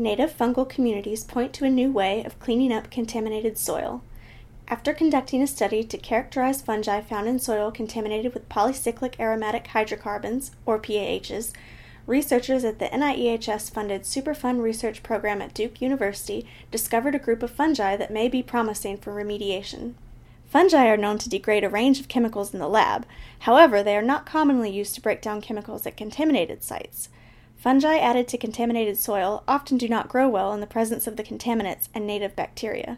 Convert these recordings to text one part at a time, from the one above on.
native fungal communities point to a new way of cleaning up contaminated soil. After conducting a study to characterize fungi found in soil contaminated with polycyclic aromatic hydrocarbons, or PAHs, researchers at the NIEHS funded Superfund research program at Duke University discovered a group of fungi that may be promising for remediation. Fungi are known to degrade a range of chemicals in the lab, however, they are not commonly used to break down chemicals at contaminated sites. Fungi added to contaminated soil often do not grow well in the presence of the contaminants and native bacteria.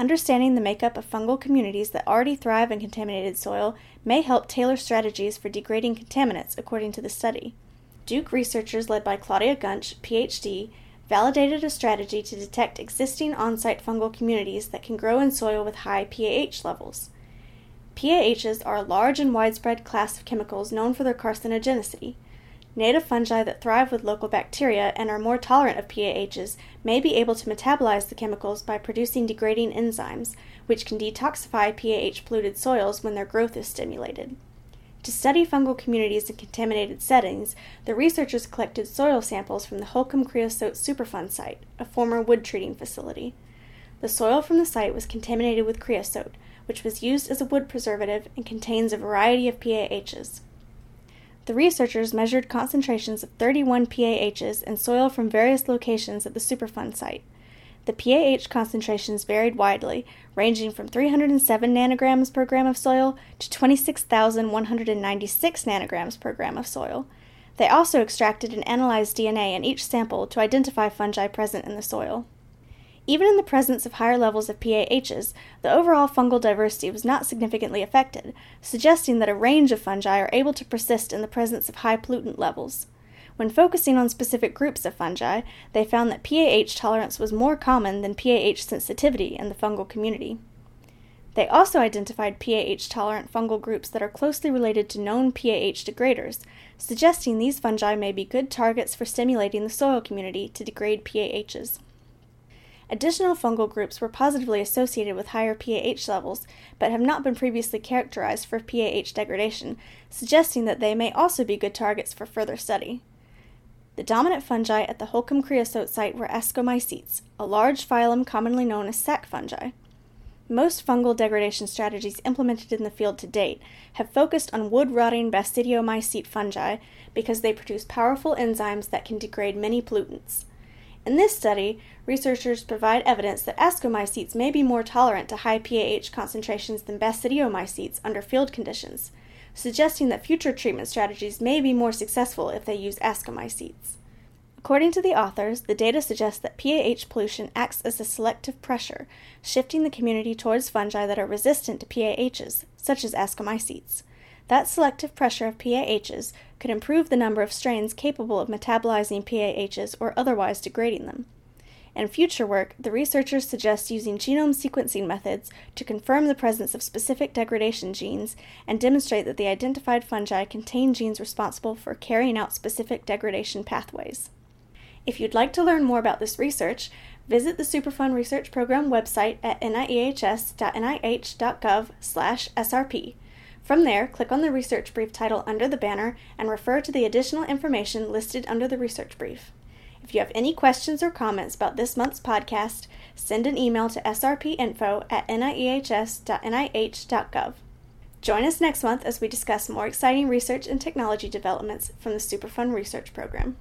Understanding the makeup of fungal communities that already thrive in contaminated soil may help tailor strategies for degrading contaminants, according to the study. Duke researchers led by Claudia Gunsch, PhD, validated a strategy to detect existing on site fungal communities that can grow in soil with high PAH levels. PAHs are a large and widespread class of chemicals known for their carcinogenicity. Native fungi that thrive with local bacteria and are more tolerant of PAHs may be able to metabolize the chemicals by producing degrading enzymes, which can detoxify PAH polluted soils when their growth is stimulated. To study fungal communities in contaminated settings, the researchers collected soil samples from the Holcomb Creosote Superfund site, a former wood treating facility. The soil from the site was contaminated with creosote, which was used as a wood preservative and contains a variety of PAHs. The researchers measured concentrations of 31 PAHs in soil from various locations at the Superfund site. The PAH concentrations varied widely, ranging from 307 nanograms per gram of soil to 26,196 nanograms per gram of soil. They also extracted and analyzed DNA in each sample to identify fungi present in the soil. Even in the presence of higher levels of PAHs, the overall fungal diversity was not significantly affected, suggesting that a range of fungi are able to persist in the presence of high pollutant levels. When focusing on specific groups of fungi, they found that PAH tolerance was more common than PAH sensitivity in the fungal community. They also identified PAH tolerant fungal groups that are closely related to known PAH degraders, suggesting these fungi may be good targets for stimulating the soil community to degrade PAHs. Additional fungal groups were positively associated with higher PAH levels, but have not been previously characterized for PAH degradation, suggesting that they may also be good targets for further study. The dominant fungi at the Holcomb creosote site were ascomycetes, a large phylum commonly known as sac fungi. Most fungal degradation strategies implemented in the field to date have focused on wood rotting basidiomycete fungi because they produce powerful enzymes that can degrade many pollutants. In this study, researchers provide evidence that ascomycetes may be more tolerant to high PAH concentrations than basidiomycetes under field conditions, suggesting that future treatment strategies may be more successful if they use ascomycetes. According to the authors, the data suggests that PAH pollution acts as a selective pressure, shifting the community towards fungi that are resistant to PAHs, such as ascomycetes. That selective pressure of PAHs could improve the number of strains capable of metabolizing PAHs or otherwise degrading them. In future work, the researchers suggest using genome sequencing methods to confirm the presence of specific degradation genes and demonstrate that the identified fungi contain genes responsible for carrying out specific degradation pathways. If you'd like to learn more about this research, visit the Superfund Research Program website at niehs.nih.gov/srp. From there, click on the research brief title under the banner and refer to the additional information listed under the research brief. If you have any questions or comments about this month's podcast, send an email to srpinfo at niehs.nih.gov. Join us next month as we discuss more exciting research and technology developments from the Superfund Research Program.